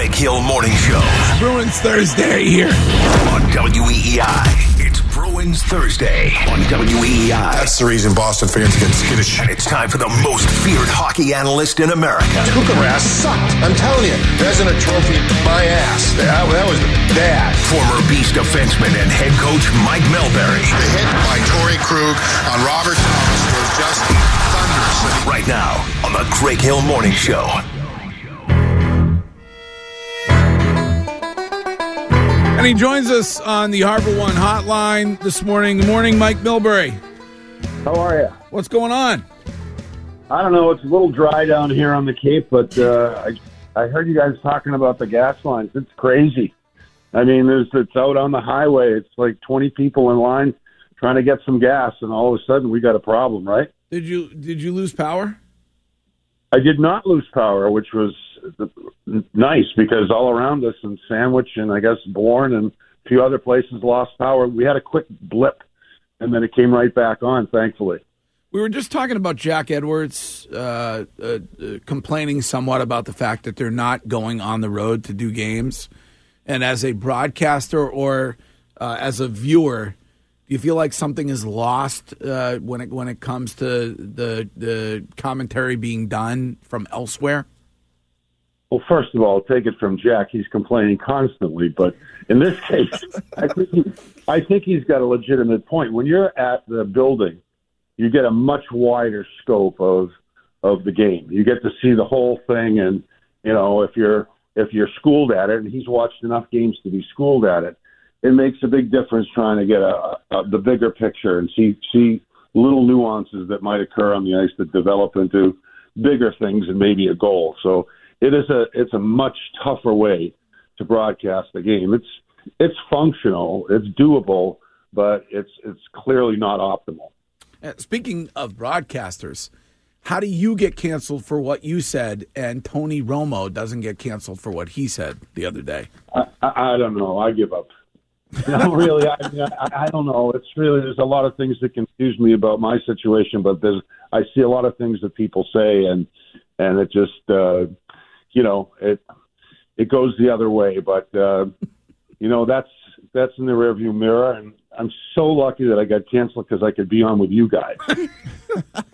Greg Hill Morning Show Bruins Thursday here. on WEEI. It's Bruins Thursday on WEEI. That's the reason Boston fans get skittish. And it's time for the most feared hockey analyst in America. Kucherov sucked. I'm telling you, Vezina trophy, my ass. That, that was bad. Former Beast defenseman and head coach Mike Milbury. The hit by Torey Krug on Robert Thomas was just thunderous. Right now on the Greg Hill Morning Show. And he joins us on the Harbor One hotline this morning. Good morning, Mike Milbury. How are you? What's going on? I don't know. It's a little dry down here on the Cape, but uh, I I heard you guys talking about the gas lines. It's crazy. I mean, there's it's out on the highway. It's like 20 people in line trying to get some gas, and all of a sudden we got a problem, right? Did you did you lose power? I did not lose power, which was nice because all around us in Sandwich and I guess Bourne and a few other places lost power. We had a quick blip, and then it came right back on, thankfully. We were just talking about Jack Edwards uh, uh, complaining somewhat about the fact that they're not going on the road to do games. And as a broadcaster or uh, as a viewer, do you feel like something is lost uh, when it when it comes to the the commentary being done from elsewhere? Well, first of all, take it from Jack. He's complaining constantly, but in this case, I think, he, I think he's got a legitimate point. When you're at the building, you get a much wider scope of of the game. You get to see the whole thing, and you know if you're if you're schooled at it, and he's watched enough games to be schooled at it, it makes a big difference trying to get a, a the bigger picture and see see little nuances that might occur on the ice that develop into bigger things and maybe a goal. So it is a it's a much tougher way to broadcast the game. It's it's functional, it's doable, but it's it's clearly not optimal. Uh, Speaking of broadcasters, how do you get canceled for what you said, and Tony Romo doesn't get canceled for what he said the other day? I, I, I don't know. I give up. No, really, I, mean, I, I don't know. It's really there's a lot of things that confuse me about my situation, but there's I see a lot of things that people say, and and it just uh, you know it it goes the other way. But uh, you know that's that's in the rearview mirror, and I'm so lucky that I got canceled because I could be on with you guys.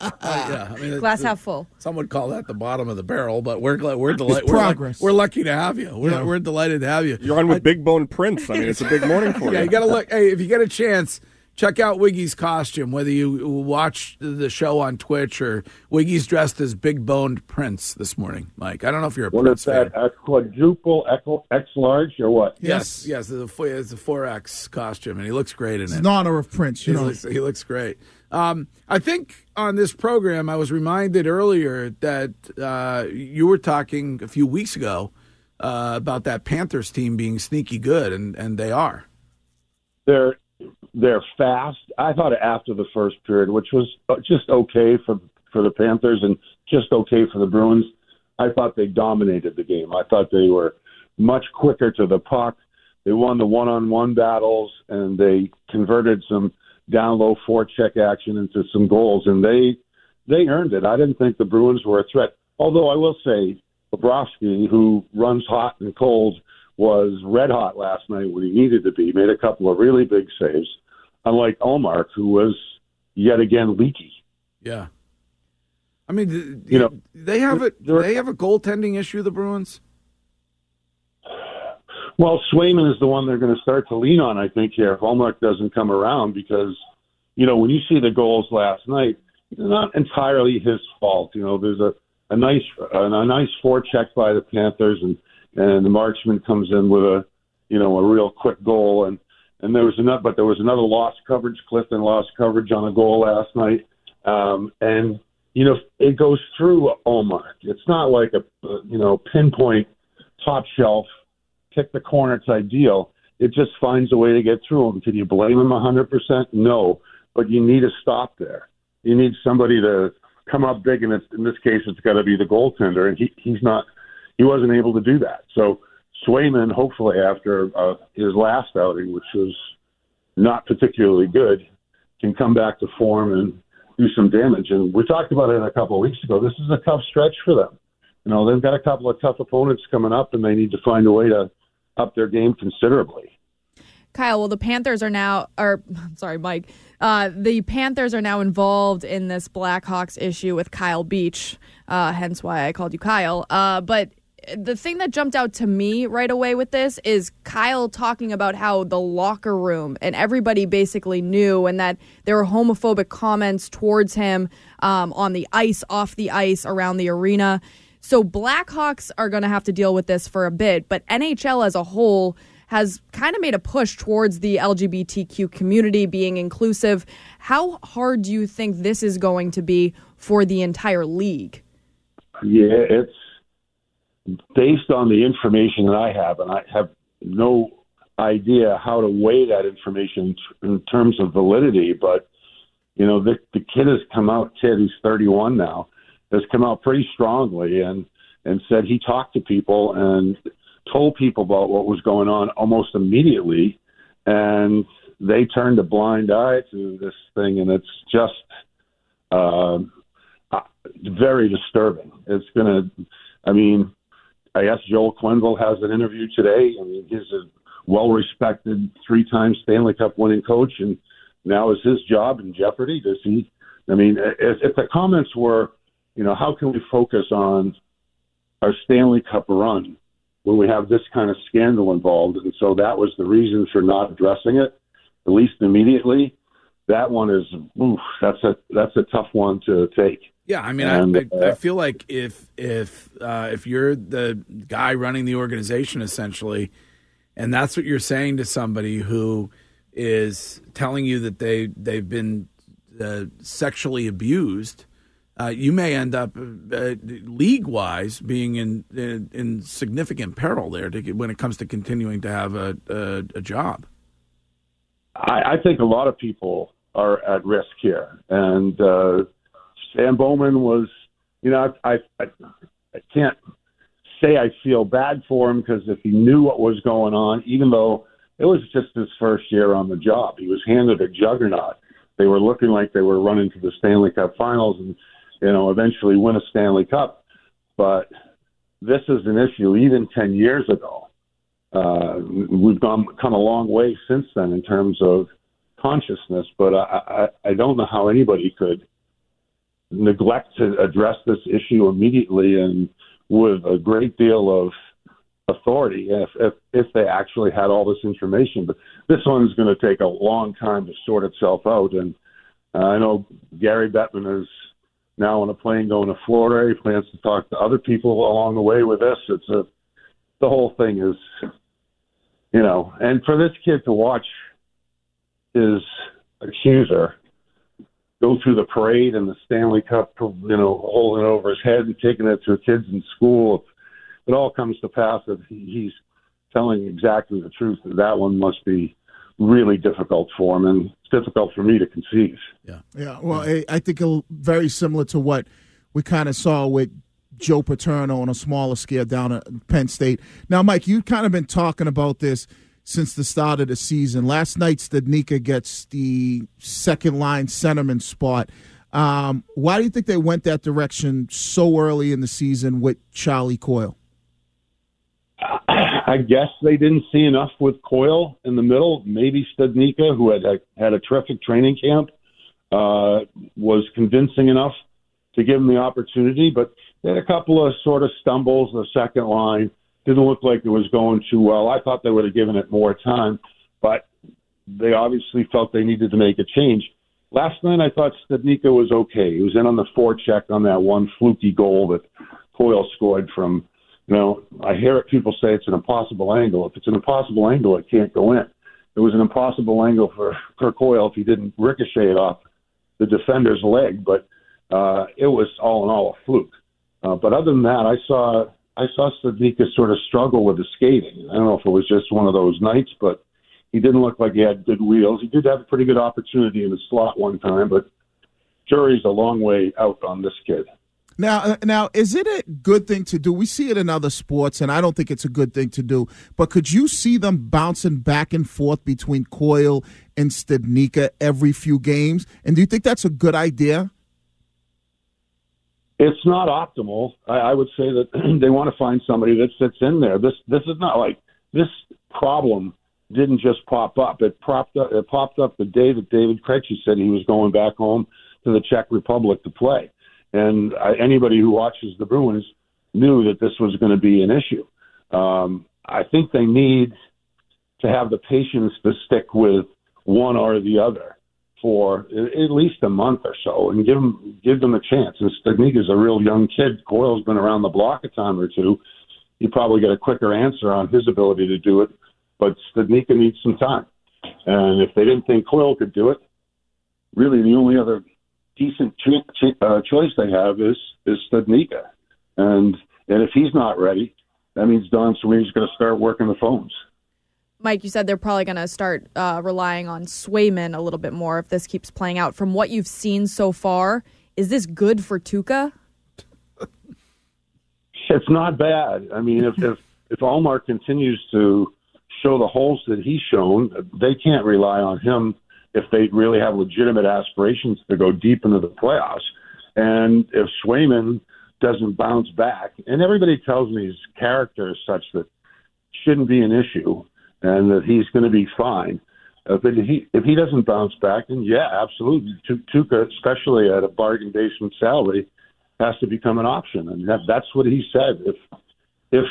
yeah, I mean, Glass it's- half full. Some would call that the bottom of the barrel, but we're glad we're delighted. It's We're, progress. we're lucky to have you. We're, Yeah. we're delighted to have you. You're on with Big Bone Prince. I mean, it's a big morning for Yeah, you. Yeah, you got to look. Hey, if you get a chance, check out Wiggy's costume. Whether you watch the show on Twitch or Wiggy's dressed as big boned Prince this morning. Mike, I don't know if you're a What Prince is that? fan. A quadruple X large or what? Yes, yes, it's a four- it's a four X costume, and he looks great in It's it. in honor of Prince. He know, looks, he looks great. Um, I think on this program, I was reminded earlier that uh, you were talking a few weeks ago uh, about that Panthers team being sneaky good, and, and they are. they're they're fast. I thought after the first period, which was uh, just okay for for the Panthers and just okay for the Bruins, I thought they dominated the game. I thought they were much quicker to the puck. They won the one-on-one battles and they converted some down low forecheck action into some goals, and they they earned it. I didn't think the Bruins were a threat. Although I will say, Bobrovsky, who runs hot and cold, was red hot last night when he needed to be. Made a couple of really big saves, unlike Ullmark, who was yet again leaky. Yeah. I mean, You know, they have a they have a goaltending issue. The Bruins. Well, Swayman is the one they're going to start to lean on, I think, here if Ullmark doesn't come around because, you know, when you see the goals last night, it's not entirely his fault. You know, there's a, a nice a, a nice forecheck by the Panthers, and and the marksman comes in with a, you know, a real quick goal, and and there was another, but there was another lost coverage. Clifton lost coverage on a goal last night, um, and you know, it goes through Ullmark. It's not like a, you know, pinpoint top shelf pick the corner type deal. It just finds a way to get through him. Can you blame him 100%? No, but you need a stop there. You need somebody to come up big, and it's, in this case, it's got to be the goaltender, and he, he's not. He wasn't able to do that. So Swayman, hopefully, after uh, his last outing, which was not particularly good, can come back to form and do some damage. And we talked about it a couple of weeks ago. This is a tough stretch for them. you know they've got a couple of tough opponents coming up, and they need to find a way to up their game considerably. Kyle, well, the Panthers are now, or sorry, Mike, uh, the Panthers are now involved in this Blackhawks issue with Kyle Beach, uh, hence why I called you Kyle. Uh, but the thing that jumped out to me right away with this is Kyle talking about how the locker room and everybody basically knew, and that there were homophobic comments towards him um, on the ice, off the ice, around the arena. So Blackhawks are going to have to deal with this for a bit, but NHL as a whole has kind of made a push towards the LGBTQ community being inclusive. How hard do you think this is going to be for the entire league? Yeah, it's based on the information that I have, and I have no idea how to weigh that information in terms of validity. But you know, the the kid has come out. Kid, he's 31 now, has come out pretty strongly and and said he talked to people and told people about what was going on almost immediately, and they turned a blind eye to this thing, and it's just uh, very disturbing. It's going to, I mean, I guess Joel Quenneville has an interview today. I mean, he's a well-respected three-time Stanley Cup winning coach, and now is his job in jeopardy? Does he? I mean, if, if the comments were, you know, how can we focus on our Stanley Cup run when we have this kind of scandal involved. And so that was the reason for not addressing it, at least immediately. That one is, oof, that's a that's a tough one to take. Yeah, I mean, and, I, I, uh, I, feel like if if uh, if you're the guy running the organization essentially, and that's what you're saying to somebody who is telling you that they they've been uh, sexually abused, uh, you may end up uh, league wise being in, in, in significant peril there to, when it comes to continuing to have a a, a job. I, I, think a lot of people are at risk here, and Stan Bowman was, you know, I, I I can't say I feel bad for him because if he knew what was going on, even though it was just his first year on the job, he was handed a juggernaut. They were looking like they were running to the Stanley Cup Finals and you know, eventually win a Stanley Cup. But this is an issue even 10 years ago. Uh, we've gone come a long way since then in terms of consciousness, but I, I, I don't know how anybody could neglect to address this issue immediately and with a great deal of authority if, if if they actually had all this information. But this one's going to take a long time to sort itself out. And uh, I know Gary Bettman is now on a plane going to Florida. He plans to talk to other people along the way with this. It's a the whole thing is, you know, and for this kid to watch his accuser go through the parade and the Stanley Cup, you know, holding it over his head and taking it to the kids in school. It all comes to pass that he's telling exactly the truth. That one must be really difficult for him, and it's difficult for me to conceive. Yeah, yeah. Well, yeah. I think very similar to what we kind of saw with Joe Paterno on a smaller scale down at Penn State. Now, Mike, you've kind of been talking about this since the start of the season. Last night, Studnicka gets the second line centerman spot. Um, why do you think they went that direction so early in the season with Charlie Coyle? I guess they didn't see enough with Coyle in the middle. Maybe Studnicka, who had a, had a terrific training camp, uh, was convincing enough to give him the opportunity. But they had a couple of sort of stumbles. in The second line didn't look like it was going too well. I thought they would have given it more time, but they obviously felt they needed to make a change. Last night, I thought Studnicka was okay. He was in on the forecheck on that one fluky goal that Coyle scored from you know, I hear it, people say it's an impossible angle. If it's an impossible angle, it can't go in. It was an impossible angle for for Coyle if he didn't ricochet it off the defender's leg, but uh, it was all in all a fluke. Uh, but other than that, I saw I saw Studnicka sort of struggle with the skating. I don't know if it was just one of those nights, but he didn't look like he had good wheels. He did have a pretty good opportunity in the slot one time, but jury's a long way out on this kid. Now, uh, now, is it a good thing to do? We see it in other sports, and I don't think it's a good thing to do. But could you see them bouncing back and forth between Coyle and Studnicka every few games? And do you think that's a good idea? It's not optimal. I, I would say that they want to find somebody that fits in there. This this is not like this problem didn't just pop up. It popped up. It popped up the day that David Krejci said he was going back home to the Czech Republic to play, and I, anybody who watches the Bruins knew that this was going to be an issue. Um, I think they need to have the patience to stick with one or the other for at least a month or so and give them give them a chance. And Studnicka's a real young kid. Coyle's been around the block a time or two. You probably get a quicker answer on his ability to do it, but Studnicka needs some time. And if they didn't think Coyle could do it, really the only other decent ch- ch- uh, choice they have is is Studnicka. And and if he's not ready, that means Don Sweeney's going to start working the phones. Mike, you said they're probably going to start uh, relying on Swayman a little bit more if this keeps playing out. From what you've seen so far, is this good for Tuukka? It's not bad. I mean, if if if Ullmark continues to show the holes that he's shown, they can't rely on him if they really have legitimate aspirations to go deep into the playoffs. And if Swayman doesn't bounce back, and everybody tells me his character is such that shouldn't be an issue and that he's going to be fine. Uh, but if he if he doesn't bounce back, then yeah, absolutely, Tuukka, especially at a bargain basement salary, has to become an option, and that, that's what he said. If if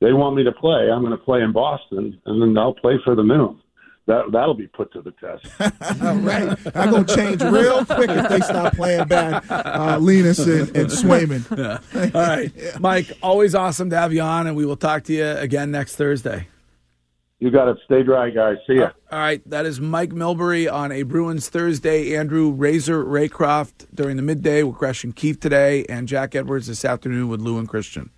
they want me to play, I'm going to play in Boston, and then I'll play for the minimum. That that'll be put to the test. All right, I'm gonna change real quick if they stop playing bad. Uh, Linus and, and Swayman. Yeah. All right, Mike. Always awesome to have you on, and we will talk to you again next Thursday. You got it. Stay dry, guys. See ya. All right, that is Mike Milbury on a Bruins Thursday. Andrew Razor Raycroft during the midday with Gresh and Keefe today, and Jack Edwards this afternoon with Lou and Christian.